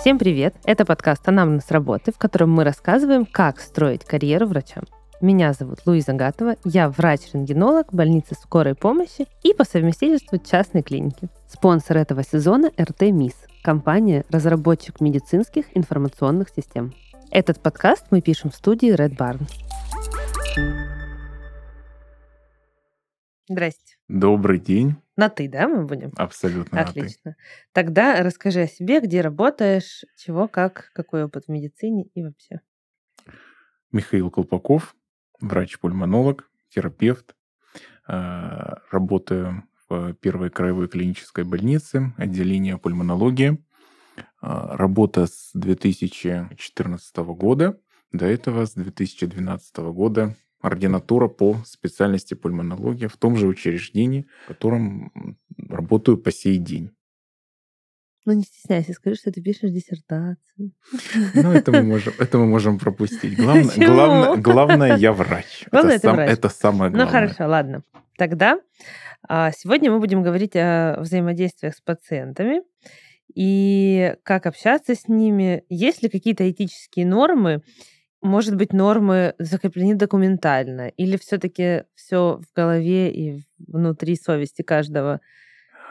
Всем привет! Это подкаст «Анамнез работы», в котором мы рассказываем, как строить карьеру врачам. Меня зовут Луиза Гатова, я врач-рентгенолог больницы скорой помощи и по совместительству частной клиники. Спонсор этого сезона – РТ МИС, компания разработчик медицинских информационных систем. Этот подкаст мы пишем в студии Red Barn. Здрасте. Добрый день. На ты, да, мы будем? Абсолютно Отлично. Тогда расскажи о себе, где работаешь, чего, как, какой опыт в медицине и вообще. Михаил Колпаков, врач-пульмонолог, терапевт. А, работаю в первой краевой клинической больнице, отделение пульмонологии. А, работа с 2014 года. До этого с 2012 года ординатура по специальности пульмонология в том же учреждении, в котором работаю по сей день. Ну, не стесняйся, скажи, что ты пишешь диссертацию. Ну, это мы можем, это мы можем пропустить. Главное, главное, главное, я врач. Главное, это, сам, врач. это самое Ну, главное. хорошо, ладно. Тогда а, сегодня мы будем говорить о взаимодействиях с пациентами и как общаться с ними. Есть ли какие-то этические нормы, может быть, нормы закреплены документально, или все-таки все в голове и внутри совести каждого?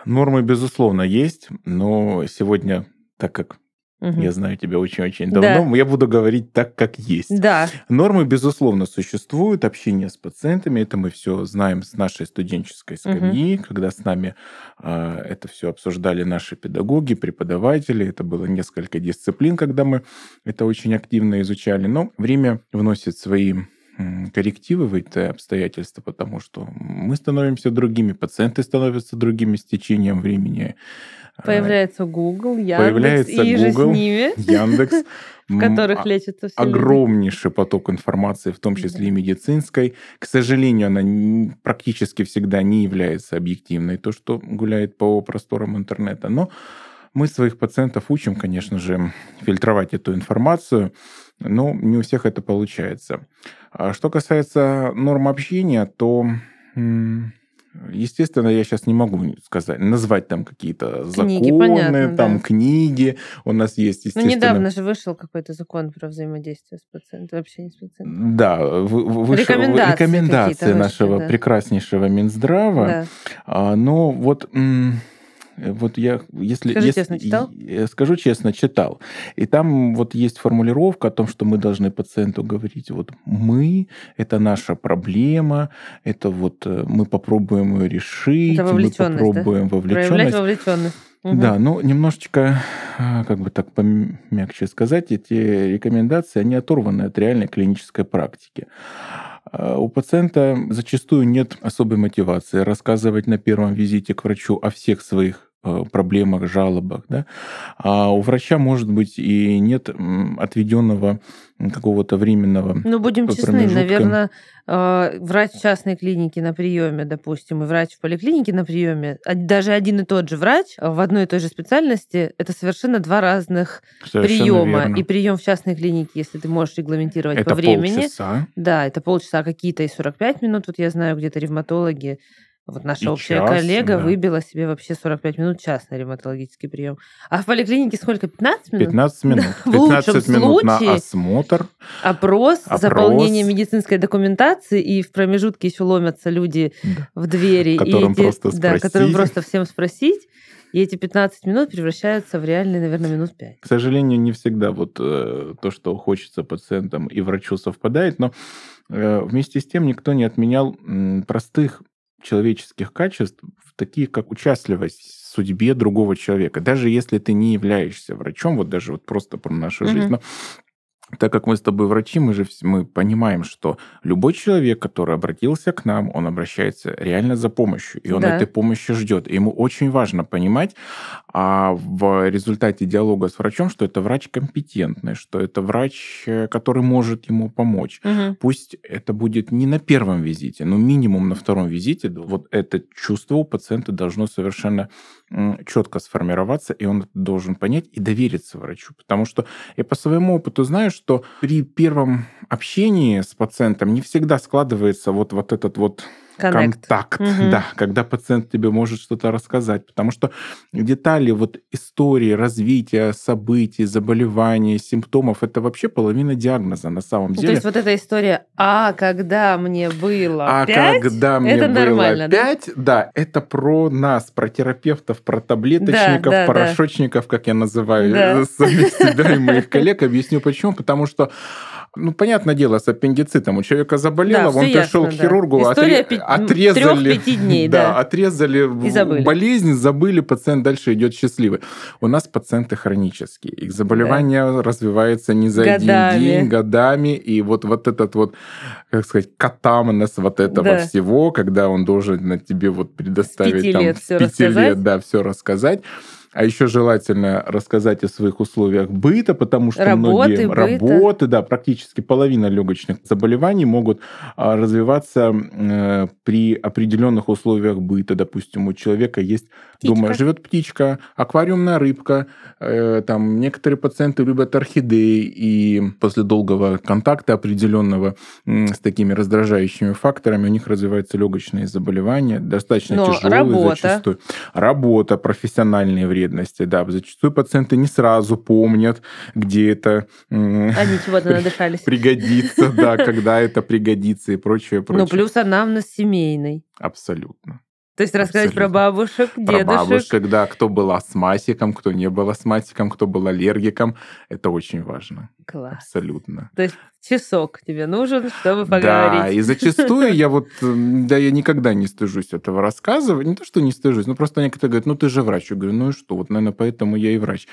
Нормы, безусловно, есть, но сегодня, так как Мгм. я знаю тебя очень-очень давно, я буду говорить так, как есть. Да, Нормы, безусловно, существуют. Общение с пациентами, это мы все знаем с нашей студенческой скамьи, когда с нами а, это все обсуждали наши педагоги, преподаватели. Это было несколько дисциплин, когда мы это очень активно изучали. Но время вносит свои коррективы в эти обстоятельства, потому что мы становимся другими, пациенты становятся другими с течением времени. А, появляется Google, Яндекс Появляется и же с Google, ними, Яндекс, в которых а- лечатся все люди. огромнейший поток информации, в том числе и медицинской. К сожалению, она практически всегда не является объективной, то, что гуляет по просторам интернета. Но мы своих пациентов учим, конечно же, фильтровать эту информацию, но не у всех это получается. А Что касается норм общения, то, м, естественно, я сейчас не могу сказать, назвать там какие-то Книги, законы, понятно, там да. книги. У нас есть, Ну, естественно... недавно же вышел какой-то закон про взаимодействие с пациентом, общение с пациентом. Да, вышел- Рекомендации рекомендации нашего вышли, да. прекраснейшего Минздрава. Да. А, но вот, м, вот я, если, Скажи если- честно, читал? я скажу честно, читал. И там вот есть формулировка о том, что мы должны пациенту говорить, вот мы, это наша проблема, это вот э, мы попробуем ее решить, мы вовлеченность, да? попробуем Проявлять вовлеченность. вовлеченность. Мгм. Да, ну немножечко, как бы так помягче сказать, эти рекомендации, они оторваны от реальной клинической практики. А, У пациента зачастую нет особой мотивации рассказывать на первом визите к врачу о всех своих э, проблемах, жалобах, да, а у врача может быть и нет отведенного какого-то временного Ну, будем по честны, наверное, э, врач в частной клинике на приеме, допустим, и врач в поликлинике на приеме, а даже один и тот же врач э, в одной и той же специальности, это совершенно два разных Совершенно приема. верно. И прием в частной клинике, если ты можешь регламентировать Это по времени. полчаса. Да, это полчаса, а какие-то и 45 минут. Вот я знаю, где-то ревматологи, вот наша И общая час, коллега да. выбила себе вообще 45 минут частный ревматологический прием. А в поликлинике сколько? 15 минут? 15 минут. В лучшем 15 минут на осмотр. Опрос, Опрос. заполнение медицинской документации, и в промежутке еще ломятся люди Да. в двери. и Которым эти- просто Да, которым спросить. просто всем спросить. И эти 15 минут превращаются в реальные, наверное, минут 5. К сожалению, не всегда вот э, то, что хочется пациентам и врачу совпадает, но э, вместе с тем никто не отменял м, простых человеческих качеств, такие как участливость в судьбе другого человека. Даже если ты не являешься врачом, вот даже вот просто про нашу Мгм. жизнь, но так как мы с тобой врачи, мы же мы понимаем, что любой человек, который обратился к нам, он обращается реально за помощью, и он Да. этой помощи ждет. И ему очень важно понимать а в результате диалога с врачом, что это врач компетентный, что это врач, э, который может ему помочь. Мгм. Пусть это будет не на первом визите, но минимум на втором визите. Вот это чувство у пациента должно совершенно четко сформироваться, и он должен понять и довериться врачу. Потому что я по своему опыту знаю, что при первом общении с пациентом не всегда складывается вот, вот этот вот контакт, угу. да, когда пациент тебе может что-то рассказать, потому что детали вот истории развития событий, заболеваний, симптомов это вообще половина диагноза на самом деле. То есть вот эта история, а когда мне было а 5, когда мне это было нормально, 5, да? да, это про нас, про терапевтов, про таблеточников, Да, да, порошочников, как я называю Да. э, самих себя и моих коллег. Объясню почему. Потому что ну, понятное дело, с аппендицитом. У человека заболело, Да, он пришел ясно, к да. хирургу, История отре- отрезали, трёх-пяти дней, да. отрезали в- И забыли. болезнь, забыли, пациент дальше идет счастливый. У нас пациенты хронические, их заболевание развивается не за Годами. один день, годами, и вот вот этот вот, как сказать, катамнес вот этого Да. всего, когда он должен на тебе вот предоставить пяти там лет с всё пяти рассказать. лет, да, все рассказать. А еще желательно рассказать о своих условиях быта, потому что Работы, многие быта. работы, да, практически половина легочных заболеваний могут а, развиваться э, при определенных условиях быта. Допустим, у человека есть Птичка. дома живет птичка, аквариумная рыбка. э, там некоторые пациенты любят орхидеи, и после долгого контакта определенного м, с такими раздражающими факторами у них развиваются легочные заболевания, достаточно Но тяжелые работа. зачастую. Работа, профессиональные вредности, да. Зачастую пациенты не сразу помнят, где это м, Они чего-то надышались. пригодится, да, когда это пригодится и прочее, прочее. Ну, плюс анамнез семейный. Абсолютно. То есть рассказать про Абсолютно. бабушек, Про дедушек. бабушек, да, кто был астматиком, кто не был астматиком, кто был аллергиком. Это очень важно. Класс. Абсолютно. То есть часок тебе нужен, чтобы Да, поговорить. и зачастую я вот, м, да, я никогда не стыжусь этого рассказывать. Не то, что не стыжусь, но просто некоторые говорят, ну ты же врач. Я говорю, ну и что? Вот, наверное, поэтому я и врач.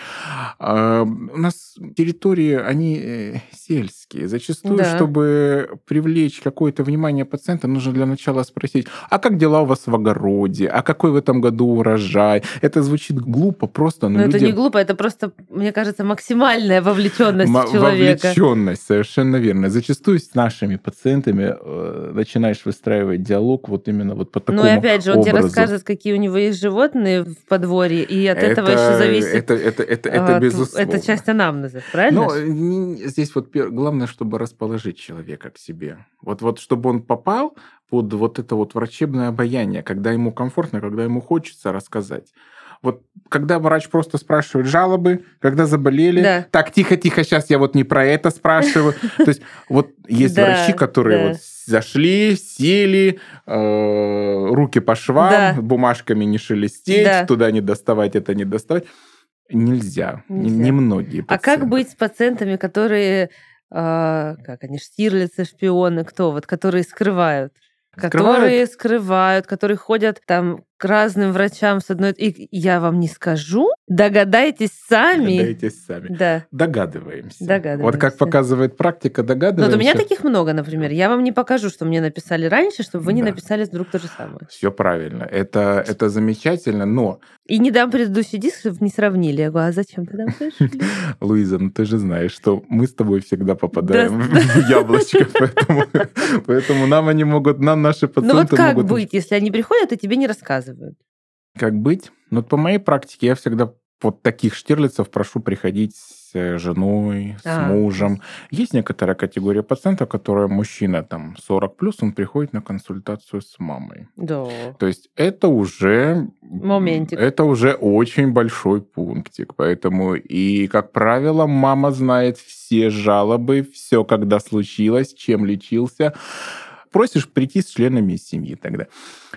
А, у нас территории, они э, сельские. Зачастую, Да. чтобы привлечь какое-то внимание пациента, нужно для начала спросить, а как дела у вас в огороде? А какой в этом году урожай? Это звучит глупо просто, но, Но это люди... не глупо, это просто, мне кажется, максимальная вовлеченность Ма- человека. Вовлеченность, совершенно верно. Зачастую с нашими пациентами э, начинаешь выстраивать диалог вот именно вот по такому Ну и опять же, он тебе расскажет, какие у него есть животные в подворье, и от этого еще зависит. Это, это, это, это а, тв- безусловно. Это часть анамнеза, правильно? Но э, здесь вот главное, чтобы расположить человека к себе. Вот, вот чтобы он попал под вот это вот врачебное обаяние, когда ему комфортно, когда ему хочется рассказать. Вот когда врач просто спрашивает жалобы, когда заболели, Да. так тихо-тихо, сейчас я вот не про это спрашиваю. То есть вот есть врачи, которые вот зашли, сели, э, руки по швам, бумажками не шелестеть, Да. туда не доставать, это не доставать. Нельзя. Не- Нельзя. Немногие А как быть с пациентами, которые, а, как они, штирлицы, шпионы, кто вот, которые скрывают? Которые скрывают, которые ходят там к разным врачам с одной... И я вам не скажу, догадайтесь сами. Догадайтесь сами. Да. Догадываемся. Вот Догадываемся. как показывает практика, Но догадываемся. вот у меня таких много, например. Я вам не покажу, что мне написали раньше, чтобы вы не Да. написали вдруг то же самое. Все правильно. Это, это замечательно, но, И не дам предыдущий диск, чтобы не сравнили. Я говорю, а зачем тогда пришли? Луиза, ну ты же знаешь, что мы с тобой всегда попадаем Да. в яблочко, поэтому, нам они могут, нам наши пациенты Ну вот как могут... быть, если они приходят и тебе не рассказывают? Как быть? Ну, вот по моей практике я всегда вот таких штирлицев прошу приходить с э, женой, с А. мужем. Есть некоторая категория пациентов, которая мужчина там 40 плюс, он приходит на консультацию с мамой. Да. То есть это уже... Моментик. Это уже очень большой пунктик. Поэтому и, как правило, мама знает все жалобы, все, когда случилось, чем лечился. Просишь прийти с членами семьи тогда.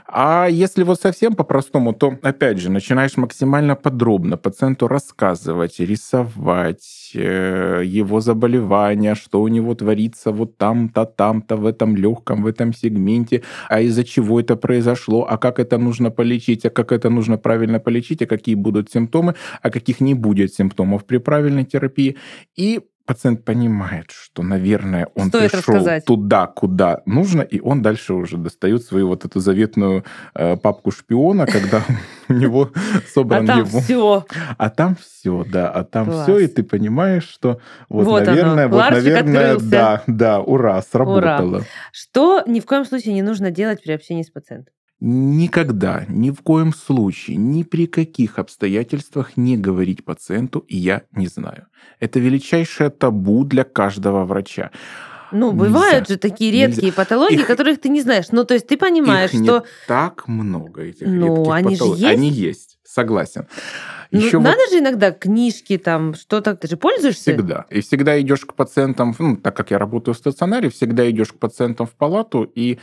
А если вот совсем по-простому, то, опять же, начинаешь максимально подробно пациенту рассказывать, рисовать э, его заболевания, что у него творится вот там-то, там-то, в этом легком, в этом сегменте, а из-за чего это произошло, а как это нужно полечить, а как это нужно правильно полечить, а какие будут симптомы, а каких не будет симптомов при правильной терапии. И пациент понимает, что, наверное, он Стоит пришел рассказать. туда, куда нужно, и он дальше уже достает свою вот эту заветную э, папку шпиона, когда у него А собран там его... все. А там все, да, а там все, и ты понимаешь, что вот, наверное, вот, наверное, да, да, ура, сработало. Что ни в коем случае не нужно делать при общении с пациентом? Никогда, ни в коем случае, ни при каких обстоятельствах не говорить пациенту «я не знаю». Это величайшее табу для каждого врача. Ну, Нельзя. бывают же такие Нельзя. редкие патологии, Их- которых ты не знаешь. Ну, то есть ты понимаешь, Их что не так много этих Ну, редких они же патологий. есть. Они есть, согласен. ну, Еще вот надо же иногда книжки там, что-то, ты же пользуешься? всегда. И всегда идешь к пациентам, ну, так как я работаю в стационаре, всегда идешь к пациентам в палату и,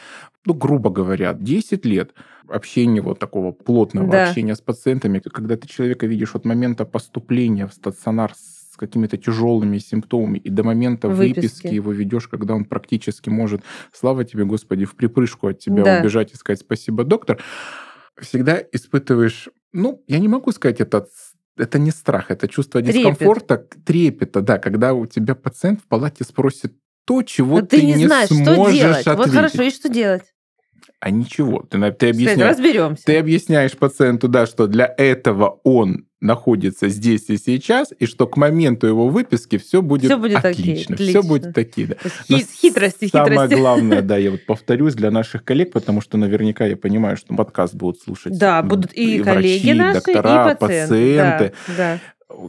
ну, грубо говоря, 10 лет общения вот такого плотного Да. общения с пациентами, когда ты человека видишь от момента поступления в стационар с какими-то тяжелыми симптомами и до момента Выписки. выписки, его ведешь, когда он практически может, слава тебе, Господи, в припрыжку от тебя Да. убежать и сказать спасибо, доктор, всегда испытываешь, ну, я не могу сказать это это не страх, это чувство Трепет. дискомфорта, трепета, да, когда у тебя пациент в палате спросит то, чего Но ты, не знаешь, что сможешь делать. Вот ответить. хорошо, и что делать? А ничего, ты, ты объясняешь, разберемся. ты объясняешь пациенту, да, что для этого он находится здесь и сейчас, и что к моменту его выписки все будет, Всё будет окей, отлично, отлично. все будет такие, да. Но хи- хитрости, Самое хитрости. главное, да, я вот повторюсь для наших коллег, потому что наверняка я понимаю, что подкаст будут слушать Да, будут и, врачи, коллеги наши, доктора, и пациенты. пациенты. Да,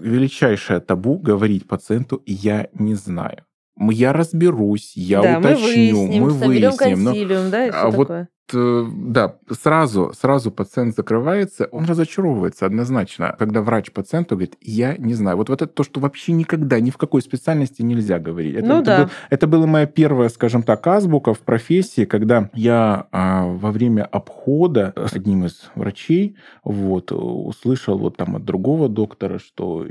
Величайшее табу говорить пациенту «я не знаю». Я разберусь, я да. да мы уточню, выясним, мы выясним. но консилиум, да, и а все вот такое. Э, да, сразу, сразу пациент закрывается, он разочаровывается однозначно, когда врач пациенту говорит, я не знаю. Вот, вот это то, что вообще никогда, ни в какой специальности нельзя говорить. Это, Ну это, да. был- это была моя первая, скажем так, азбука в профессии, когда я а, во время обхода с одним из врачей вот, услышал вот там от другого доктора, что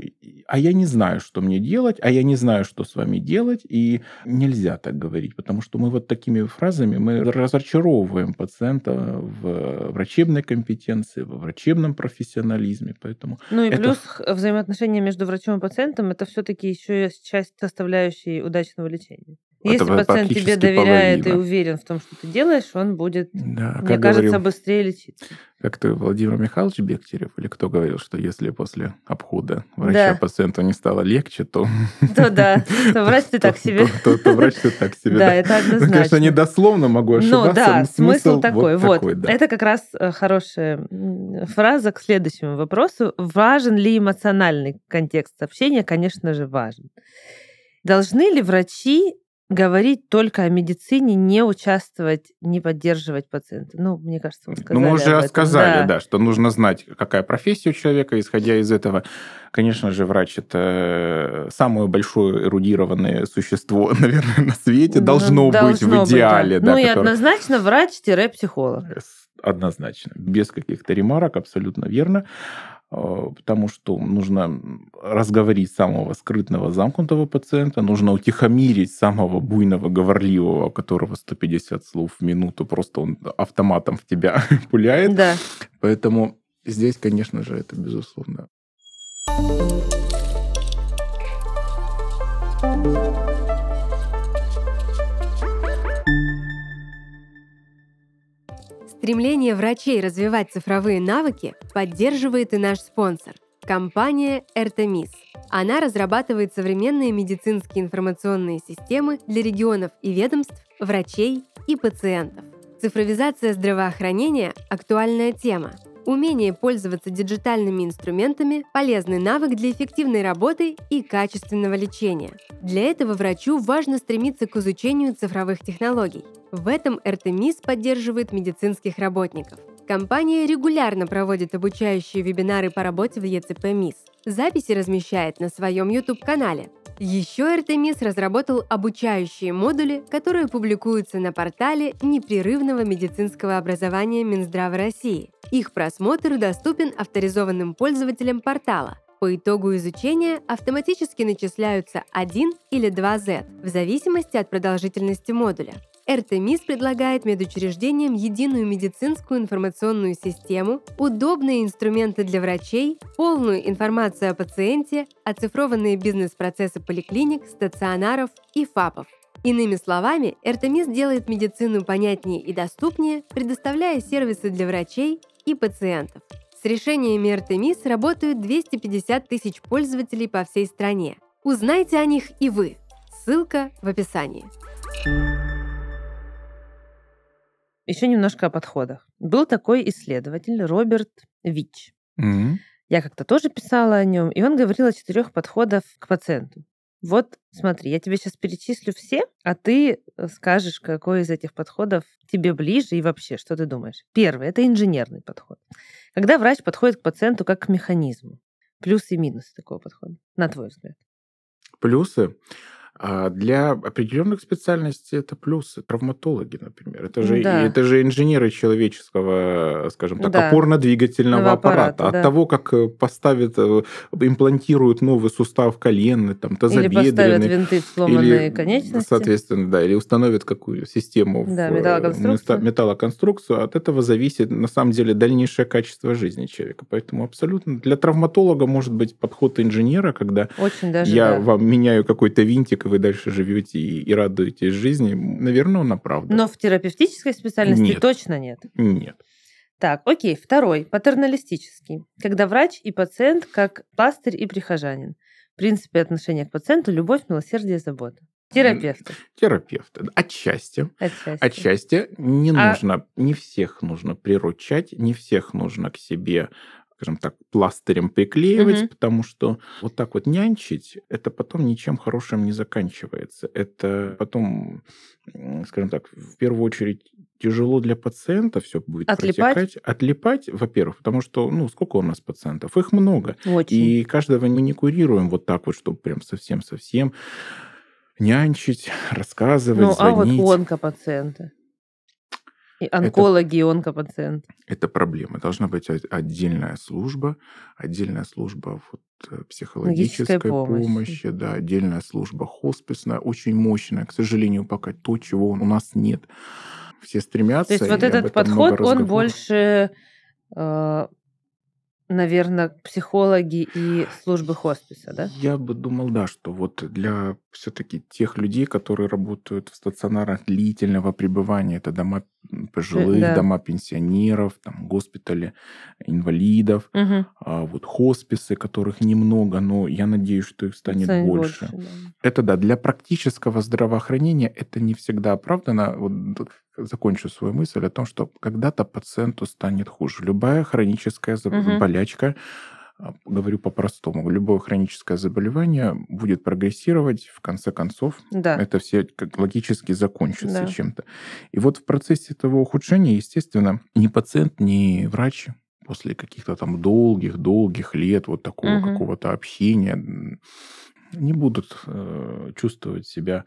а я не знаю, что мне делать, а я не знаю, что с вами делать, и нельзя так говорить, потому что мы вот такими фразами мы разочаровываем пациента в врачебной компетенции, в врачебном профессионализме, поэтому Ну и это- плюс взаимоотношения между врачом и пациентом это все-таки еще часть составляющей удачного лечения. Если пациент тебе доверяет и половина. уверен в том, что ты делаешь, он будет, да, мне кажется, говорил, быстрее лечиться. как то Владимир Михайлович Бехтерев, или кто говорил, что если после обхода врача Да. пациенту не стало легче, то, То да, то врач ты так себе. то- врач ты так себе. Да, да. это Ну, Конечно, однозначно. недословно могу ошибаться. Ну да, но смысл такой. Вот, да. это как раз э, хорошая фраза к следующему вопросу. Важен ли эмоциональный контекст общения? Конечно же, важен. Должны ли врачи говорить только о медицине, не участвовать, не поддерживать пациента? Ну, мне кажется, мы сказали Ну, мы уже сказали, да. что нужно знать, какая профессия у человека, исходя из этого. Конечно же, врач это самое большое эрудированное существо, наверное, на свете. Ну, Должно, быть должно в идеале. да. да, Ну и которое- однозначно врач-психолог. Однозначно, без каких-то ремарок, абсолютно верно. Э, Потому что нужно разговорить самого скрытного, замкнутого пациента, нужно утихомирить самого буйного, говорливого, которого 150 слов в минуту, просто он автоматом в тебя пуляет. Да. Поэтому здесь, конечно же, это безусловно. Стремление врачей развивать цифровые навыки поддерживает и наш спонсор – компания Эртемис. Она разрабатывает современные медицинские информационные системы для регионов и ведомств, врачей и пациентов. Цифровизация здравоохранения – актуальная тема. Умение пользоваться диджитальными инструментами – полезный навык для эффективной работы и качественного лечения. Для этого врачу важно стремиться к изучению цифровых технологий. В этом РТМИС поддерживает медицинских работников. Компания регулярно проводит обучающие вебинары по работе в ЕЦП МИС. Записи размещает на своем YouTube-канале. Еще РТМИС разработал обучающие модули, которые публикуются на портале непрерывного медицинского образования Минздрава России. Их просмотр доступен авторизованным пользователям портала. По итогу изучения автоматически начисляются 1 или 2 Z в зависимости от продолжительности модуля. РТМИС предлагает медучреждениям единую медицинскую информационную систему, удобные инструменты для врачей, полную информацию о пациенте, оцифрованные бизнес-процессы поликлиник, стационаров и ФАПов. Иными словами, РТМИС делает медицину понятнее и доступнее, предоставляя сервисы для врачей и пациентов. С решениями РТМИС работают 250 тысяч пользователей по всей стране. Узнайте о них и вы. Ссылка в описании. Еще немножко о подходах. Был такой исследователь Роберт Вич. Мгм. Я как-то тоже писала о нем, и он говорил о четырех подходах к пациенту. Вот смотри, я тебе сейчас перечислю все, а ты э, скажешь, какой из этих подходов тебе ближе и вообще, что ты думаешь. Первый — это инженерный подход. Когда врач подходит к пациенту как к механизму. Плюсы и минусы такого подхода, на твой взгляд. Плюсы а для определенных специальностей это плюсы. Травматологи, например. Это же, Да. это же инженеры человеческого, скажем так, Да. опорно-двигательного Аппарата, аппарата. От да. того, как э, поставят, э, имплантируют новый сустав коленный, там, Или поставят тазобедренный, винты в сломанные или, конечности. соответственно, да, или установят какую систему в, Да, э, металлоконструкцию. металлоконструкцию. От этого зависит, на самом деле, дальнейшее качество жизни человека. Поэтому абсолютно для травматолога может быть подход инженера, когда Очень даже я да. вам меняю какой-то винтик, и вы дальше живете и, и радуетесь жизни. Наверное, он оправдан. Но в терапевтической специальности Нет. точно нет. Нет. Так, окей, второй, патерналистический. Когда врач и пациент как пастырь и прихожанин. В принципе, отношение к пациенту – любовь, милосердие, забота. Терапевты. Терапевт. Отчасти. Отчасти. Отчасти не А- нужно, не всех нужно приручать, не всех нужно к себе скажем так, пластырем приклеивать, Мгм. потому что вот так вот нянчить, это потом ничем хорошим не заканчивается. Это потом, скажем так, в первую очередь тяжело для пациента все будет Отлипать? протекать. Отлипать, во-первых, потому что, ну, сколько у нас пациентов? Их много. Очень. И каждого мы не курируем вот так вот, чтобы прям совсем-совсем нянчить, рассказывать, ну, а вот звонить. онкопациенты. И онкологи и онкопациенты. Это проблема. Должна быть отдельная служба, отдельная служба вот, э, психологической помощи. помощи, да, отдельная служба хосписная, очень мощная. К сожалению, пока то, чего у нас нет. Все стремятся. То есть вот этот подход, он больше, наверное, психологи и службы хосписа, да? Я бы думал, да, что вот для все-таки тех людей, которые работают в стационарах длительного пребывания, это дома пожилых, да. дома пенсионеров, там, госпитали инвалидов, Мгм. а вот хосписы, которых немного, но я надеюсь, что их станет Станет больше. да. Это да, для практического здравоохранения это не всегда оправдано. Вот закончу свою мысль о том, что когда-то пациенту станет хуже. Любая хроническая Мгм. болячка, говорю по-простому, любое хроническое заболевание будет прогрессировать, в конце концов, Да. это все логически закончится Да. чем-то. И вот в процессе этого ухудшения, естественно, ни пациент, ни врач после каких-то там долгих-долгих лет вот такого Мгм. какого-то общения не будут э, чувствовать себя,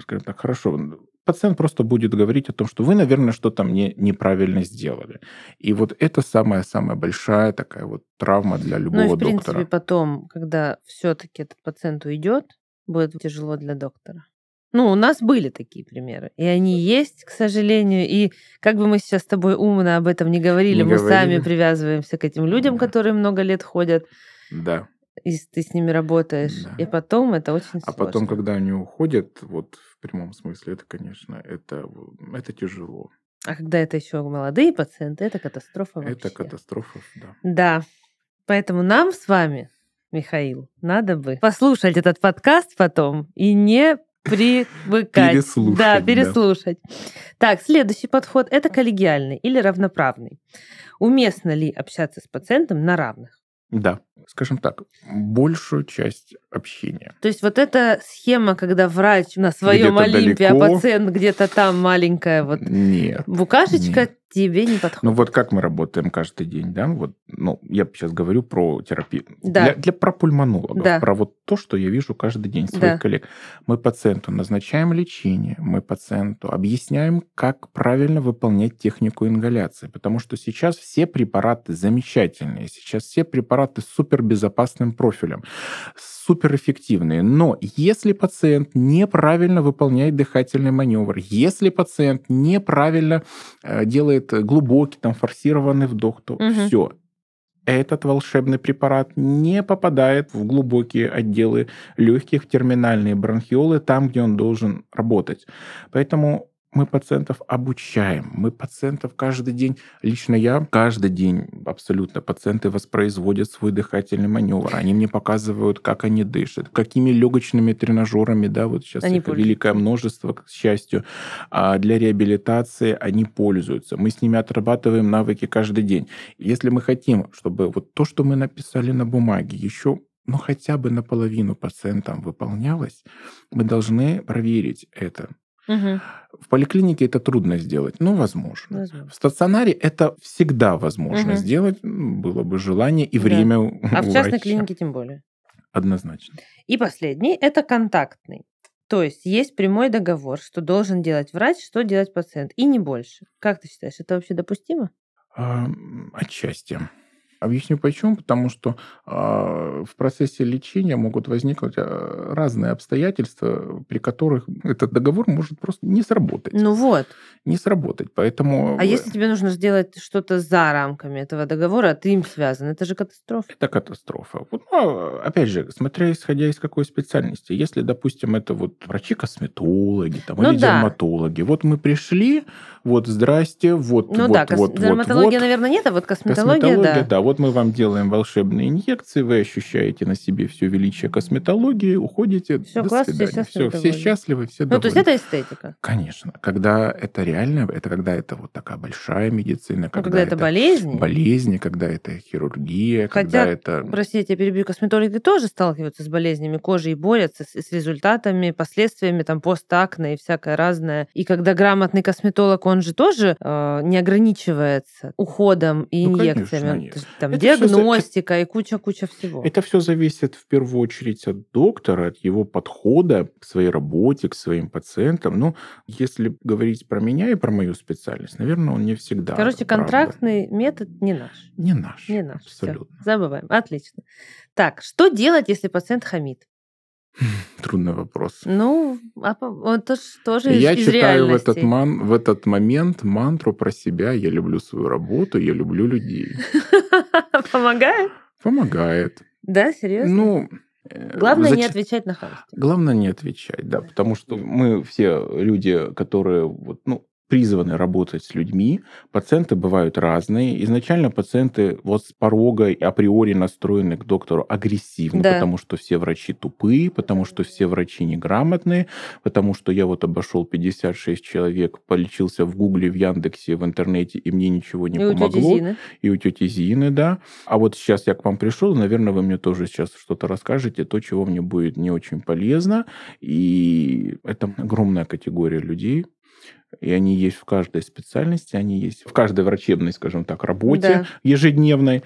скажем так, хорошо. Пациент просто будет говорить о том, что вы, наверное, что-то мне неправильно сделали. И вот это самая-самая большая такая вот травма для Ну и, любого в принципе, доктора. потом, когда все-таки этот пациент уйдет, будет тяжело для доктора. Ну, у нас были такие примеры. И они есть, к сожалению. И как бы мы сейчас с тобой умно об этом не говорили, Не мы сами говорили. привязываемся к этим людям, Да. которые много лет ходят, Да. И с- ты с ними работаешь. Да. И потом это очень А сложно. потом, когда они уходят, вот в прямом смысле, это, конечно, это, это тяжело. А когда это еще молодые пациенты, это катастрофа вообще. Это катастрофа, да. Да. Поэтому нам с вами, Михаил, надо бы послушать этот подкаст потом и не привыкать. Переслушать, Да, да. переслушать. Так, следующий подход – это коллегиальный или равноправный. Уместно ли общаться с пациентом на равных? Да, скажем так, большую часть общения. То есть вот эта схема, когда врач на своем Олимпе, далеко. а пациент где-то там маленькая вот Нет. букашечка, Нет. тебе не подходит. Ну вот как мы работаем каждый день, да? Вот, ну, я сейчас говорю про терапию. Да. Для, для про пульмонологов, Да. про вот то, что я вижу каждый день своих Да. коллег. Мы пациенту назначаем лечение, мы пациенту объясняем, как правильно выполнять технику ингаляции, потому что сейчас все препараты замечательные, сейчас все препараты с супербезопасным профилем, суперэффективные. Но если пациент неправильно выполняет дыхательный маневр, если пациент неправильно э, делает глубокий там форсированный вдох, то Мгм. все. Этот волшебный препарат не попадает в глубокие отделы легких, терминальные бронхиолы, там, где он должен работать. Поэтому мы пациентов обучаем, мы пациентов каждый день, лично я каждый день абсолютно пациенты воспроизводят свой дыхательный маневр, они мне показывают, как они дышат, какими легочными тренажерами, да, вот сейчас Они их пользуются. великое множество, к счастью, а для реабилитации они пользуются. Мы с ними отрабатываем навыки каждый день. Если мы хотим, чтобы вот то, что мы написали на бумаге, еще ну, хотя бы наполовину пациентам выполнялось, мы должны проверить это. В поликлинике это трудно сделать, но возможно. Возможно. В стационаре это всегда возможно Мгм. сделать, было бы желание и Да. время у А в у частной врача. клинике тем более. Однозначно. И последний – это контактный. То есть есть прямой договор, что должен делать врач, что делать пациент, и не больше. Как ты считаешь, это вообще допустимо? Отчасти. Объясню почему. Потому что а, в процессе лечения могут возникнуть а, разные обстоятельства, при которых этот договор может просто не сработать. Ну вот. Не сработать. Поэтому А если тебе нужно сделать что-то за рамками этого договора, а ты им связан, это же катастрофа. это катастрофа. Вот, ну, опять же, смотря исходя из какой специальности. Если, допустим, это вот врачи-косметологи там, Ну или да. дерматологи. Вот мы пришли, вот здрасте, вот, Ну вот, да, кос- вот, вот, дерматология, вот. наверное, нет, а вот косметология, да. Вот мы вам делаем волшебные инъекции, вы ощущаете на себе все величие косметологии, уходите. Всё, до класс, все свидания. счастливы, Всё, все довольны. счастливы, все Ну, то есть довольны. это эстетика. Конечно. Когда это реально, это когда это вот такая большая медицина, Ну, когда, когда это болезни. болезни, когда это хирургия, когда Хотя, это... Прости, я тебя перебью, косметологи тоже сталкиваются с болезнями кожи и борются с, с результатами, последствиями там постакне и всякое разное. И когда грамотный косметолог, он же тоже э, не ограничивается уходом и Ну, конечно, инъекциями. нет. Там Это диагностика и куча-куча всего. Это все зависит в первую очередь от доктора, от его подхода к своей работе, к своим пациентам. Ну, если говорить про меня и про мою специальность, наверное, он не всегда. Короче, правда. контрактный метод не наш. Не наш. Не наш. Абсолютно. забываем. Отлично. Так, что делать, если пациент хамит? Трудный вопрос. Ну, а это ж тоже из, Я из читаю в этот, ман, в этот момент мантру про себя. Я люблю свою работу, я люблю людей. Помогает? Помогает. Да, серьезно? Ну, э, Главное не зач- отвечать на хамство. Главное не отвечать, да, потому что мы все люди, которые вот, ну, призваны работать с людьми. Пациенты бывают разные. Изначально пациенты вот с порога априори настроены к доктору агрессивно, Да. потому что все врачи тупые, потому что все врачи неграмотные, потому что я вот обошел 56 человек, полечился в Гугле, в Яндексе, в интернете, и мне ничего не И у тети помогло Зины. и у тети Зины, да. А вот сейчас я к вам пришел, наверное, вы мне тоже сейчас что-то расскажете, то, чего мне будет не очень полезно. И это огромная категория людей. И они есть в каждой специальности, они есть в каждой врачебной, скажем так, работе Да. ежедневной.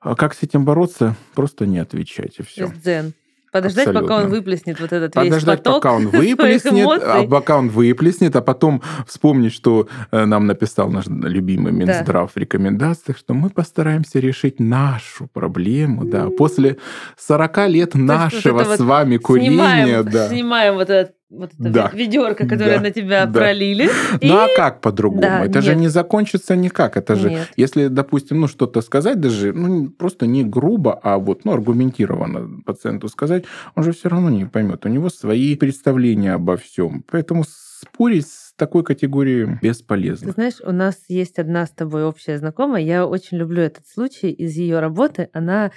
А как с этим бороться? Просто не отвечать, и все. Дзен. Подождать, пока он Абсолютно. выплеснет вот этот весь Подождать, поток пока он выплеснет, а пока он выплеснет, а потом вспомнить, что э, нам написал наш любимый Минздрав в рекомендациях, что мы постараемся решить нашу проблему, да, после 40 лет нашего с вами курения, снимаем, да. снимаем вот это, вот это Да. ведерко, которое Да. на тебя Да. пролили. Ну а и- как по-другому? Да, это же нет. не закончится никак. Это же, Нет. если, допустим, ну что-то сказать, даже ну, просто не грубо, а вот ну, аргументированно пациенту сказать, он же все равно не поймет. У него свои представления обо всем. Поэтому спорить с такой категорией Ты бесполезно. знаешь, у нас есть одна с тобой общая знакомая. Я очень люблю этот случай из ее работы. Она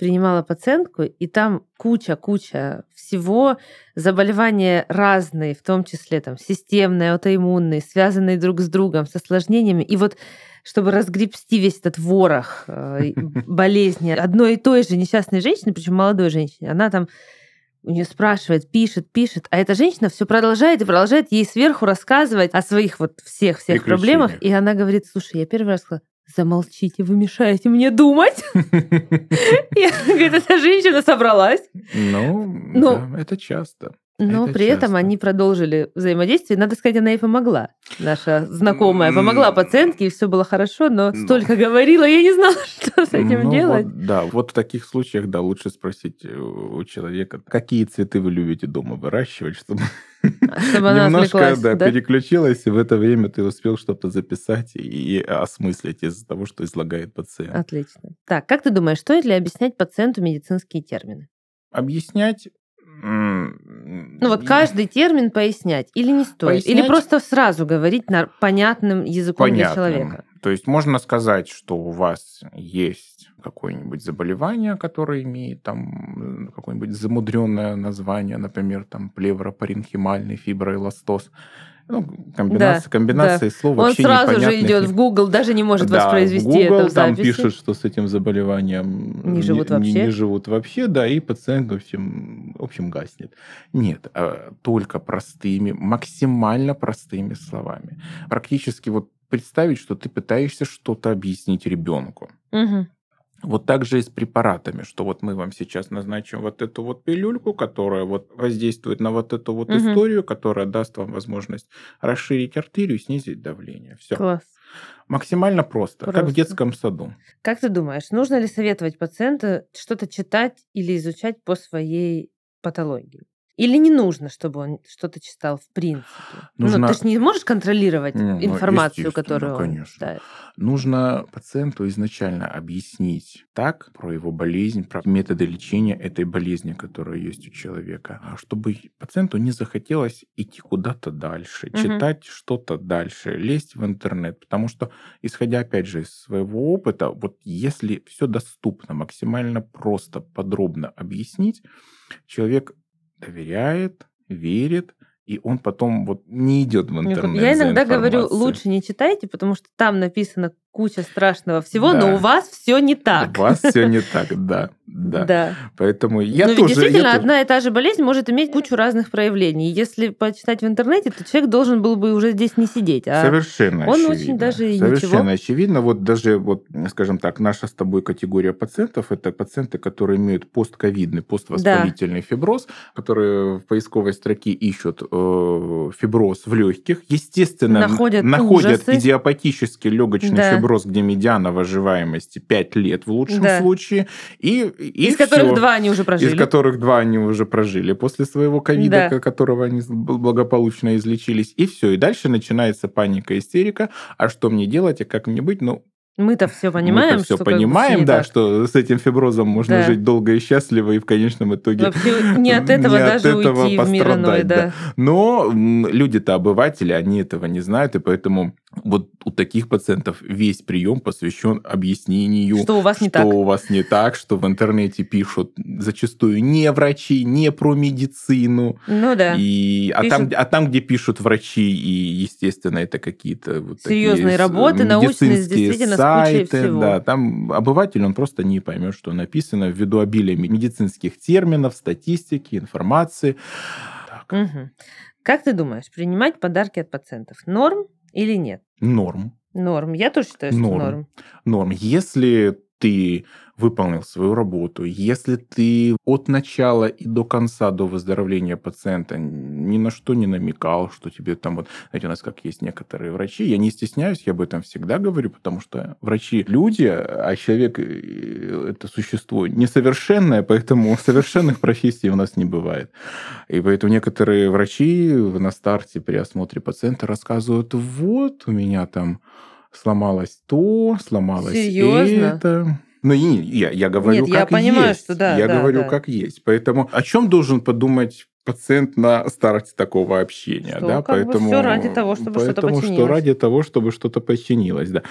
принимала пациентку, и там куча-куча всего, заболевания разные, в том числе там системные, аутоиммунные, связанные друг с другом, с осложнениями. И вот чтобы разгребсти весь этот ворох э, болезни одной и той же несчастной женщины, причем молодой женщине, она там у нее спрашивает, пишет, пишет, а эта женщина все продолжает и продолжает ей сверху рассказывать о своих вот всех всех проблемах, и она говорит, слушай, я первый раз сказала, замолчите, вы мешаете мне думать. И говорит, эта женщина собралась. Ну, Ну, это часто. Но Это при этом часто. они продолжили взаимодействие. Надо сказать, она и помогла. Наша знакомая помогла М. пациентке, и все было хорошо, но Ну. столько говорила, я не знала, что с этим Ну, делать. вот, да, вот в таких случаях, да, лучше спросить э, у человека, какие цветы вы любите дома выращивать, чтобы Чтобы она немножко да, да? переключилась, и в это время ты успел что-то записать и, и осмыслить из того, что излагает пациент. Отлично. Так, как ты думаешь, стоит ли объяснять пациенту медицинские термины? Объяснять... Ну вот каждый термин пояснять или не стоит? Или Пояснять- просто сразу говорить на понятным языком для понятным. человека? То есть можно сказать, что у вас есть какое-нибудь заболевание, которое имеет там какое-нибудь замудренное название, например, там плевропаренхимальный фиброэластоз. Ну, комбинация, да, комбинация да. слов Он вообще сразу непонятных. же идет в Google, даже не может да, воспроизвести Google, это в там пишут, что с этим заболеванием не живут не, вообще. Не, не живут вообще, да, и пациент, в общем, в общем гаснет. Нет, а только простыми, максимально простыми словами. Практически вот представить, что ты пытаешься что-то объяснить ребенку. Угу. Вот так же и с препаратами, что вот мы вам сейчас назначим вот эту вот пилюльку, которая вот воздействует на вот эту вот Мгм. историю, которая даст вам возможность расширить артерию, снизить давление. Все. Класс. Максимально просто, как в Просто. детском саду. Как ты думаешь, нужно ли советовать пациенту что-то читать или изучать по своей патологии? Или не нужно, чтобы он что-то читал в принципе? Нужно- Ну, ты же не можешь контролировать Не, ну, информацию, которую он конечно. читает. Нужно пациенту изначально объяснить так про его болезнь, про методы лечения этой болезни, которая есть у человека, а чтобы пациенту не захотелось идти куда-то дальше, Мгм. читать что-то дальше, лезть в интернет, потому что, исходя опять же из своего опыта, вот если все доступно, максимально просто, подробно объяснить, человек доверяет, верит, и он потом вот не идет в интернет. Я иногда говорю, лучше не читайте, потому что там написано куча страшного всего, Да. но у вас все не так. У вас все не так, да. Да. Да. Поэтому я Но тоже... я действительно, тоже- одна и та же болезнь может иметь кучу разных проявлений. Если почитать в интернете, то человек должен был бы уже здесь не сидеть. А Совершенно он очевидно. очень даже Совершенно ничего. очевидно. Вот даже, вот, скажем так, наша с тобой категория пациентов – это пациенты, которые имеют постковидный, поствоспалительный фиброз, которые в поисковой строке ищут э, фиброз в легких. Естественно, Находят находят ужасы. идиопатический легочный Да. фиброз, где медиана выживаемости 5 лет в лучшем Да. случае. И, и из которых всё. два они уже прожили. Из которых два они уже прожили после своего ковида, Да. ко- которого они благополучно излечились. И все. И дальше начинается паника, истерика. А что мне делать, а как мне быть? Ну, Мы-то все понимаем, мы все что понимаем, да, так. что с этим фиброзом можно Да. жить долго и счастливо, и в конечном итоге... Вообще не от этого не от даже этого уйти в мир иной, пострадать, да. да. Но люди-то обыватели, они этого не знают, и поэтому вот у таких пациентов весь прием посвящен объяснению, Что у вас не что так. у вас не так, что в интернете пишут зачастую не врачи, не про медицину. Ну да. И, а, там, а там, где пишут врачи, и, естественно, это какие-то вот Серьезные такие с- работы, научные, действительно, с сайты, всего. да, там обыватель, он просто не поймет, что написано ввиду обилия медицинских терминов, статистики, информации. Так, Мгм. Как ты думаешь, принимать подарки от пациентов норм или нет? Норм. Норм. Я тоже считаю, что Норм. норм. норм. Если ты выполнил свою работу, если ты от начала и до конца, до выздоровления пациента ни на что не намекал, что тебе там вот, знаете, у нас как есть некоторые врачи, я не стесняюсь, я об этом всегда говорю, потому что врачи люди, а человек э, это существо несовершенное, поэтому совершенных профессий у нас не бывает. И поэтому некоторые врачи на старте при осмотре пациента рассказывают, вот у меня там сломалось то, сломалось Серьезно? это. Ну, я, я говорю, Нет, я как понимаю, есть. что да, Я да, говорю, да. как есть. Поэтому о чем должен подумать пациент на старте такого общения, Что да, поэтому всё ради того, чтобы что-то поэтому что починилось. ради того, чтобы что-то починилось, да.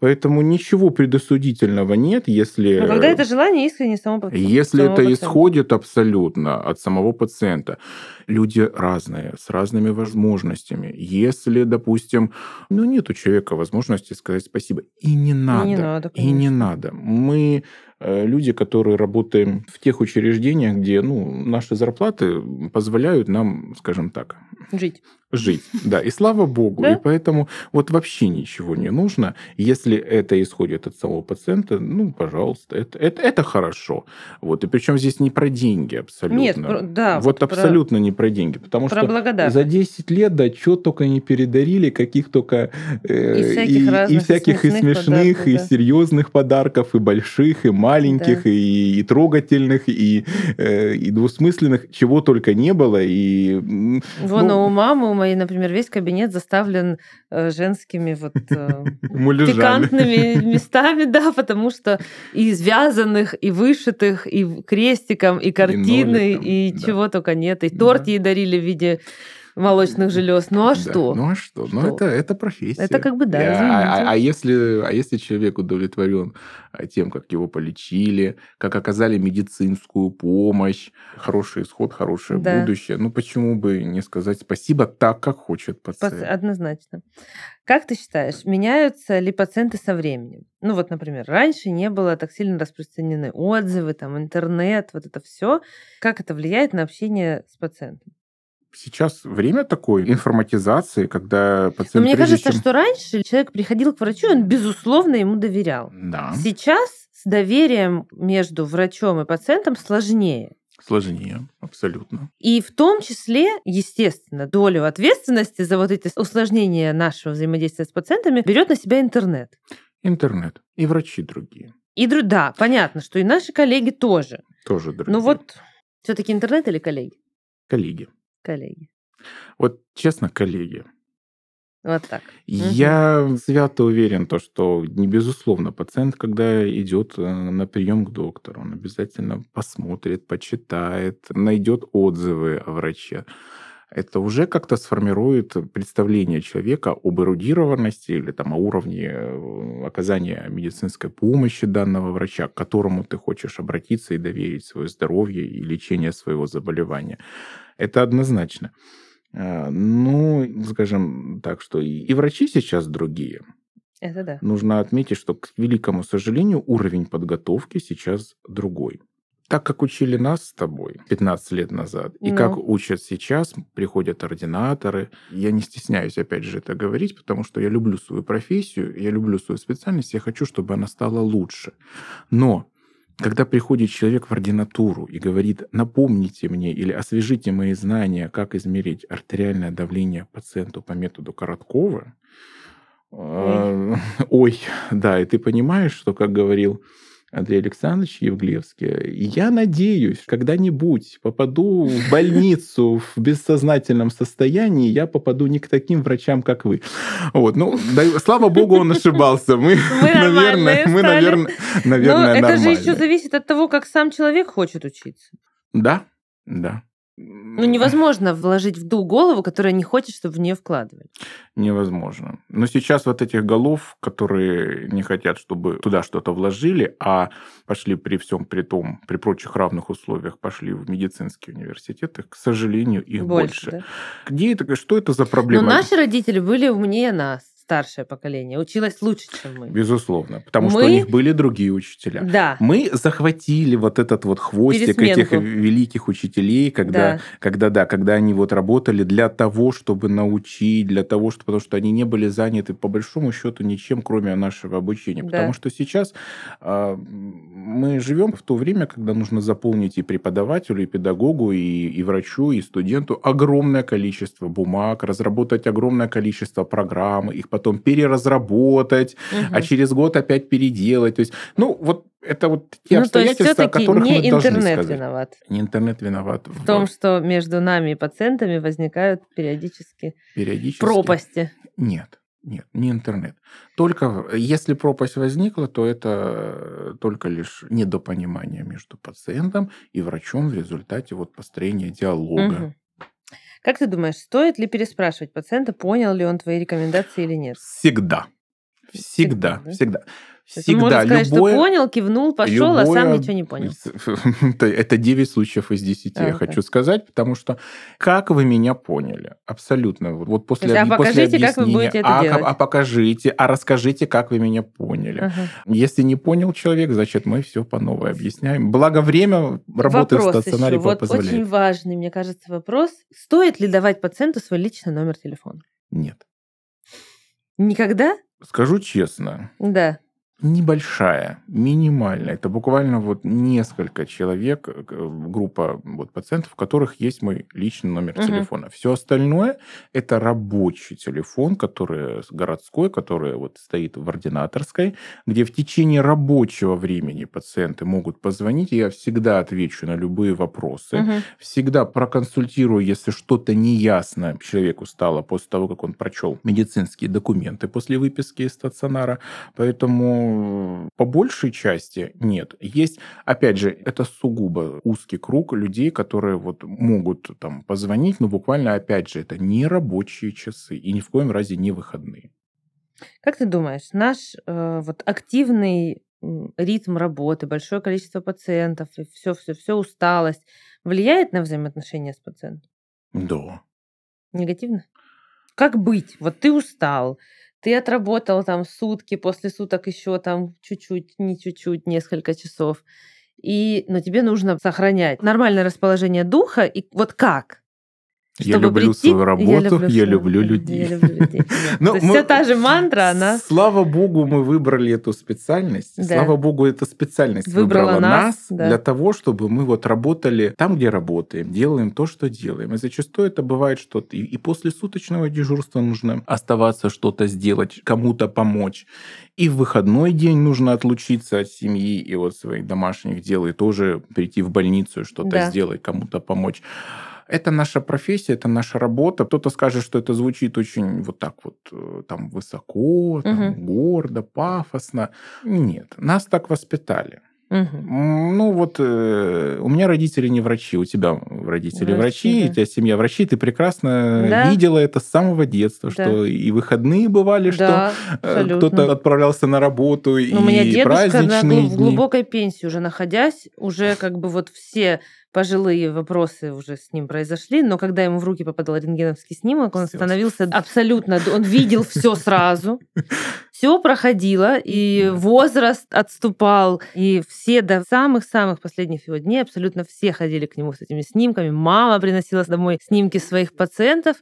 Поэтому ничего предосудительного нет, если Но когда это желание искренне само паци- если самого это пациента. исходит абсолютно от самого пациента, люди разные, с разными возможностями. Если, допустим, ну нет у человека возможности сказать спасибо, и не надо, надо, и не надо. Мы люди, которые работаем в тех учреждениях, где ну, наши зарплаты позволяют нам, скажем так, Жить. Жить. Да, и слава богу. Да? И поэтому вот вообще ничего не нужно. Если это исходит от самого пациента, ну, пожалуйста, это, это, это хорошо. Вот. И причем здесь не про деньги абсолютно. Нет, про- да, Вот, вот про- абсолютно не про деньги. Потому Про что за 10 лет, да, что только не передарили, каких только... э, И всяких и, разных, и всяких и смешных смешных, подарков, и да. серьезных подарков, и больших, и маленьких, Да. и, и трогательных, и, э, и двусмысленных, чего только не было. И, Вон ну, у мамы моей, например, весь кабинет заставлен э, женскими вот э, пикантными местами, да, потому что и связанных, и вышитых, и крестиком, и картины, и, чего только нет. И торт ей дарили в виде молочных желез. Ну а Да, что? Ну а что? Ну Что? это, это профессия. Это как бы да, А- а, а если, а если человек удовлетворен а, тем, как его полечили, как оказали медицинскую помощь, хороший исход, хорошее Да. будущее, ну почему бы не сказать спасибо так, как хочет Пац- пациент? Однозначно. Как ты считаешь, меняются ли пациенты со временем? Ну вот, например, раньше не было так сильно распространены отзывы, там, интернет, вот это все. Как это влияет на общение с пациентом? Сейчас время такой информатизации, когда Но пациент Ну, мне кажется, чем- что раньше человек приходил к врачу, он, безусловно, ему доверял. Да, Сейчас с доверием между врачом и пациентом сложнее. сложнее, абсолютно. И в том числе, естественно, долю ответственности за вот эти усложнения нашего взаимодействия с пациентами берет на себя интернет. Интернет и врачи другие И дру- да, понятно, что и наши коллеги тоже. тоже другие. Ну вот, все-таки интернет или коллеги? Коллеги. Коллеги. Вот честно, коллеги, Вот так. Я свято уверен, то, что не безусловно пациент, когда идет э, на прием к доктору, он обязательно посмотрит, почитает, найдет отзывы о враче. Это уже как-то сформирует представление человека об эрудированности или там, о уровне э, оказания медицинской помощи данного врача, к которому ты хочешь обратиться и доверить свое здоровье и лечение своего заболевания. Это однозначно. А, Ну, скажем так, что и, и врачи сейчас другие. Это да. Нужно отметить, что, к великому сожалению, уровень подготовки сейчас другой. Так как учили нас с тобой 15 лет назад, и Ну. как учат сейчас, приходят ординаторы. Я не стесняюсь, опять же, это говорить, потому что я люблю свою профессию, я люблю свою специальность, я хочу, чтобы она стала лучше. Но когда приходит человек в ординатуру и говорит, напомните мне или освежите мои знания, как измерить артериальное давление пациенту по методу Короткова, э, ой, да, и ты понимаешь, что, как говорил Андрей Александрович Евглевский, я надеюсь, когда-нибудь попаду в больницу в бессознательном состоянии, я попаду не к таким врачам, как вы. Вот, ну, да, слава богу, он ошибался. Мы, наверное, нормальные мы, стали. наверное, Но наверное, это же нормальные. еще зависит от того, как сам человек хочет учиться. Да, да. Ну, невозможно вложить в ту голову, которая не хочет, чтобы в нее вкладывали. Невозможно. Но сейчас вот этих голов, которые не хотят, чтобы туда что-то вложили, а пошли при всем при том, при прочих равных условиях, пошли в медицинские университеты, к сожалению, их больше. да. Где это, что это за Но проблема? наши родители были умнее нас, старшее поколение, училось лучше, чем мы. Безусловно, потому что у Мы- них были другие учителя. Да. Мы захватили вот этот вот хвостик этих великих учителей, когда, Да. когда, да, когда они вот работали для того, чтобы научить, для того, что, потому что они не были заняты по большому счету ничем, кроме нашего обучения. Да. Потому что сейчас а, мы живем в то время, когда нужно заполнить и преподавателю, и педагогу, и, и врачу, и студенту огромное количество бумаг, разработать огромное количество программ, их потом переразработать, Мгм. а через год опять переделать. То есть, ну, вот это вот те Ну, обстоятельства, о которых не мы должны интернет сказать. виноват Не интернет виноват в том, что между нами и пациентами возникают периодически периодически. пропасти. Нет, нет, не интернет. Только если пропасть возникла, то это только лишь недопонимание между пациентом и врачом в результате вот построения диалога. Мгм. Как ты думаешь, стоит ли переспрашивать пациента, понял ли он твои рекомендации или нет? Всегда. Всегда, Всегда, да? всегда. Всегда. сказать, Любое, что понял, кивнул, пошел, а сам любое- ничего не понял. Это, это 9 случаев из 10, я А, хочу сказать, потому что как вы меня поняли? Абсолютно. Вот, после, есть, а объ- после покажите, как вы будете это а, делать. а покажите, а расскажите, как вы меня поняли. Ага. Если не понял человек, значит, мы все по новой объясняем. Благо время работы в Вопрос стационаре еще. Вот позволяет. очень важный, мне кажется, вопрос. Стоит ли давать пациенту свой личный номер телефона? Нет. Никогда? Скажу честно, Да. Небольшая, минимальная. Это буквально вот несколько человек, э, группа вот пациентов, у которых есть мой личный номер Мгм. телефона. Все остальное это рабочий телефон, который городской, который вот стоит в ординаторской, где в течение рабочего времени пациенты могут позвонить, я всегда отвечу на любые вопросы. Мгм. Всегда проконсультирую, если что-то неясно человеку стало после того, как он прочел медицинские документы после выписки из стационара. Поэтому Ну, по большей части нет. Есть, опять же, это сугубо узкий круг людей, которые вот могут там позвонить, но буквально, опять же, это не рабочие часы и ни в коем разе не выходные. Как ты думаешь, наш э, вот активный ритм работы, большое количество пациентов и все, все, все усталость влияет на взаимоотношения с пациентом? Да. Негативно? Как быть? Вот ты устал, ты отработал там сутки, после суток еще там чуть-чуть, не чуть-чуть, несколько часов. И, но тебе нужно сохранять нормальное расположение духа. И вот как? Я люблю прийти, свою работу, я люблю, я люблю людей. Я люблю людей. Ну, мы, та же мантра, она... Слава богу, мы выбрали эту специальность. Да. Слава богу, эта специальность выбрала, выбрала нас, да. для того, чтобы мы вот работали там, где работаем, делаем то, что делаем. И зачастую это бывает что-то. И, и после суточного дежурства нужно оставаться, что-то сделать, кому-то помочь. И в выходной день нужно отлучиться от семьи и вот своих домашних дел, и тоже прийти в больницу, что-то да. сделать, кому-то помочь. Это наша профессия, это наша работа. Кто-то скажет, что это звучит очень вот так вот э, там высоко, там, угу. гордо, пафосно. Нет, нас так воспитали. Угу. Ну вот э, у меня родители не врачи, у тебя родители врачи, врачи да. у тебя семья врачи, ты прекрасно да. видела это с самого детства, да. что и выходные бывали, да, что э, кто-то отправлялся на работу, Но и у меня дедушка на, в глубокой пенсии уже находясь, уже как бы вот все пожилые вопросы уже с ним произошли, но когда ему в руки попадал рентгеновский снимок, он всё. становился абсолютно... Он видел все сразу, все проходило, и возраст отступал, и все до самых-самых последних его дней абсолютно все ходили к нему с этими снимками. Мама приносила домой снимки своих пациентов,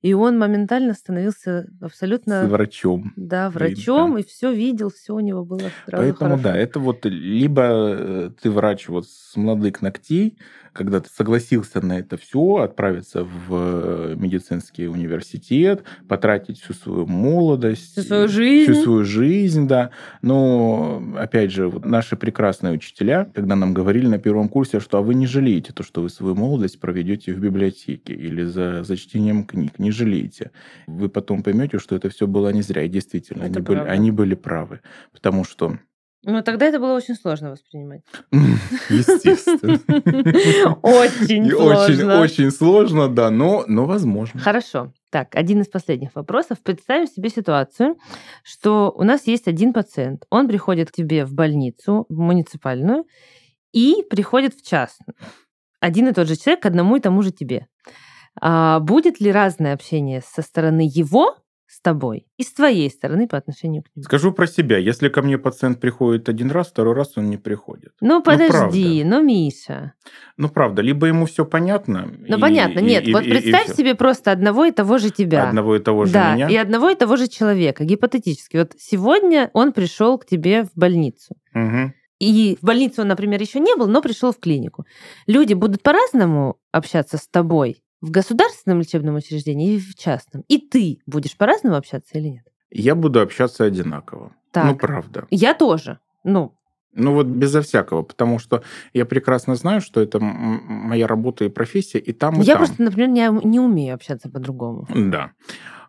и он моментально становился абсолютно... С врачом. Да, врачом, да. и все видел, все у него было сразу Поэтому, хорошо. да, это вот либо э, ты врач вот с молодых ногтей, когда ты согласился на это все, отправиться в э, медицинский университет, потратить всю свою молодость, всю свою жизнь, всю свою жизнь, да. Но опять же, вот наши прекрасные учителя, когда нам говорили на первом курсе, что а вы не жалеете то, что вы свою молодость проведете в библиотеке или за, за чтением книг, не жалеете. Вы потом поймете, что это все было не зря, и действительно, они были, они были правы, потому что ну, тогда это было очень сложно воспринимать. Естественно. Очень сложно. Очень сложно, да, но, но возможно. Хорошо. Так, один из последних вопросов. Представим себе ситуацию, что у нас есть один пациент. Он приходит к тебе в больницу, в муниципальную, и приходит в частную. Один и тот же человек к одному и тому же тебе. А будет ли разное общение со стороны его с тобой и с твоей стороны по отношению к нему. Скажу про себя. Если ко мне пациент приходит один раз, второй раз он не приходит. Ну, ну подожди, ну, ну Миша. Ну, правда, либо ему все понятно. Ну, и, понятно, нет. И, вот и, представь и себе просто одного и того же тебя. Одного и того же да, меня. и одного и того же человека, гипотетически. Вот сегодня он пришел к тебе в больницу. Угу. И в больницу он, например, еще не был, но пришел в клинику. Люди будут по-разному общаться с тобой в государственном лечебном учреждении и в частном. И ты будешь по-разному общаться или нет? Я буду общаться одинаково. Так. Ну, правда. Я тоже. Ну, ну вот безо всякого, потому что я прекрасно знаю, что это моя работа и профессия, и там, и я там. просто, например, не, не умею общаться по-другому. Да.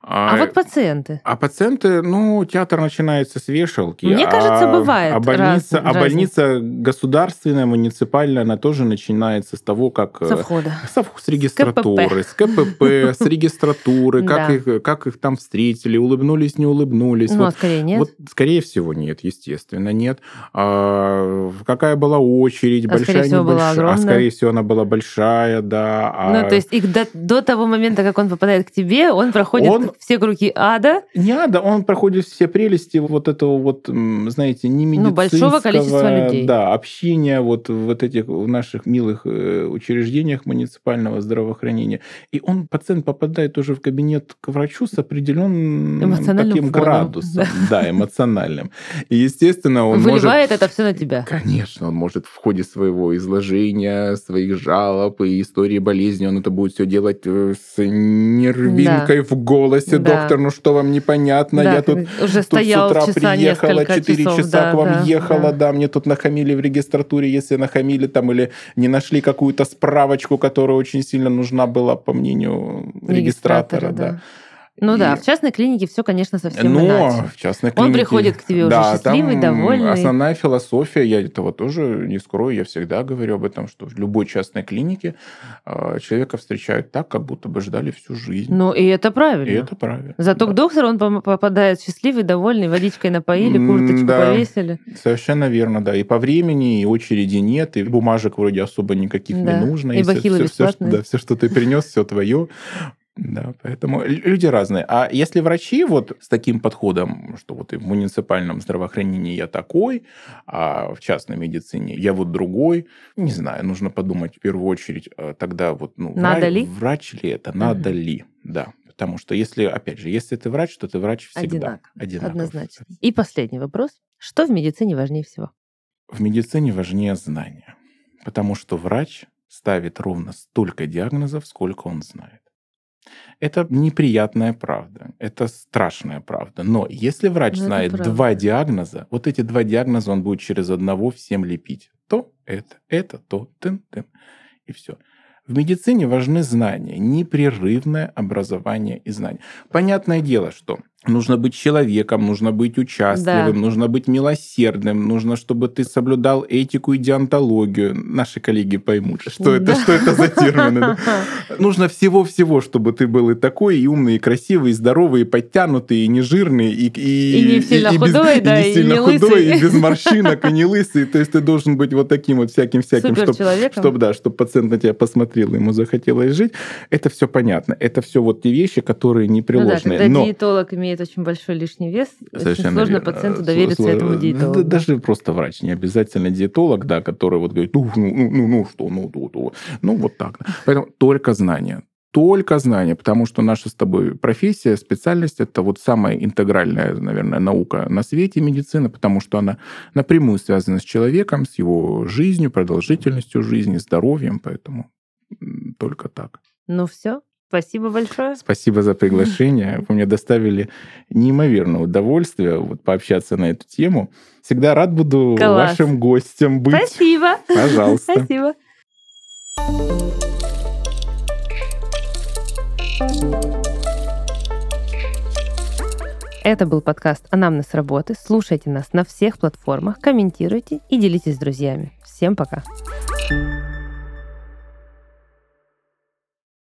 А, а вот пациенты? А пациенты, ну, театр начинается с вешалки. Мне а, кажется, бывает. А больница, раз, а больница государственная, муниципальная, она тоже начинается с того, как... Э, со входа. Со, с регистратуры, с КПП, с регистратуры, как их, как их там встретили, улыбнулись, не улыбнулись. Ну, а скорее нет? Вот, скорее всего, нет, естественно, нет. А, какая была очередь, а большая, небольшая? А скорее всего, она была большая, да. Ну, то есть до, до того момента, как он попадает к тебе, он проходит... Все круги ада. Не ада, он проходит все прелести вот этого вот, знаете, не медицинского... Ну, большого количества людей. Да, общения вот в вот этих в наших милых э, учреждениях муниципального здравоохранения. И он, пациент, попадает уже в кабинет к врачу с определенным таким фоном. градусом. Да. да, эмоциональным. И, естественно, он Выливает может... это все на тебя. Конечно, он может в ходе своего изложения, своих жалоб и истории болезни, он это будет все делать э, с нервинкой да. в голосе, Здравствуйте, да. доктор, ну что вам непонятно? Да, я тут, уже тут с утра часа приехала, 4 часов, часа да, к вам да, ехала, да. да, мне тут нахамили в регистратуре, если нахамили там или не нашли какую-то справочку, которая очень сильно нужна была, по мнению регистратора, регистратора да. да. Ну И- да, в частной клинике все, конечно, совсем Но иначе. в частной Он клинике... приходит к тебе уже да, счастливый, там довольный. Основная философия, я этого тоже не скрою, я всегда говорю об этом, что в любой частной клинике э, человека встречают так, как будто бы ждали всю жизнь. Ну и это правильно. И это правильно. Зато да. к доктору он попадает счастливый, довольный, водичкой напоили, курточку да. повесили. Совершенно верно, да. И по времени, и очереди нет, и бумажек вроде особо никаких Да. не нужно. И всё- бахилы всё, что- бесплатные. да, все, что ты принес, все твое. Да, поэтому лю- люди разные. А если врачи вот с таким подходом, что вот и в муниципальном здравоохранении я такой, а в частной медицине я вот другой, не знаю, нужно подумать в первую очередь э, тогда вот, ну, Надо вра- ли? врач ли это, надо Мгм. ли, да. Потому что если, опять же, если ты врач, то ты врач всегда. Одинаково, Одинаково. Однозначно. И последний вопрос. Что в медицине важнее всего? В медицине важнее знания, потому что врач ставит ровно столько диагнозов, сколько он знает. Это неприятная правда, это страшная правда. Но если врач Ну, это знает правда. два диагноза, вот эти два диагноза он будет через одного всем лепить. То это, это, то, тын-тын. И все. В медицине важны знания, непрерывное образование и знания. Понятное дело, что нужно быть человеком, нужно быть участливым, Да. нужно быть милосердным, нужно, чтобы ты соблюдал этику и диантологию. Наши коллеги поймут, что это, Да. что это за термины. да. Нужно всего-всего, чтобы ты был и такой, и умный, и красивый, и здоровый, и подтянутый, и не жирный, и, и, И не сильно без- худой, да, не и сильно не худой, лысый. и без морщинок, и не лысый. То есть ты должен быть вот таким вот всяким-всяким, чтобы чтобы, да, чтобы пациент на тебя посмотрел, ему захотелось жить. Это все понятно. Это все вот те вещи, которые Ну да, непреложные. когда Но диетолог имеет очень большой лишний вес, очень Совершенно сложно верно. пациенту довериться сло- этому диетологу. Даже просто врач, не обязательно диетолог, да, который вот говорит, ну, ну, ну, ну, ну, что, ну, то, то. Ну, вот так. Поэтому только знания. Только знания, потому что наша с тобой профессия, специальность – это вот самая интегральная, наверное, наука на свете медицина, потому что она напрямую связана с человеком, с его жизнью, продолжительностью жизни, здоровьем, поэтому только так. Ну все, спасибо большое. Спасибо за приглашение. Вы мне доставили неимоверное удовольствие вот, пообщаться на эту тему. Всегда рад буду Класс. вашим гостем быть. Спасибо. Пожалуйста. Спасибо. Это был подкаст «Анамнез работы». Слушайте нас на всех платформах, комментируйте и делитесь с друзьями. Всем пока. Thank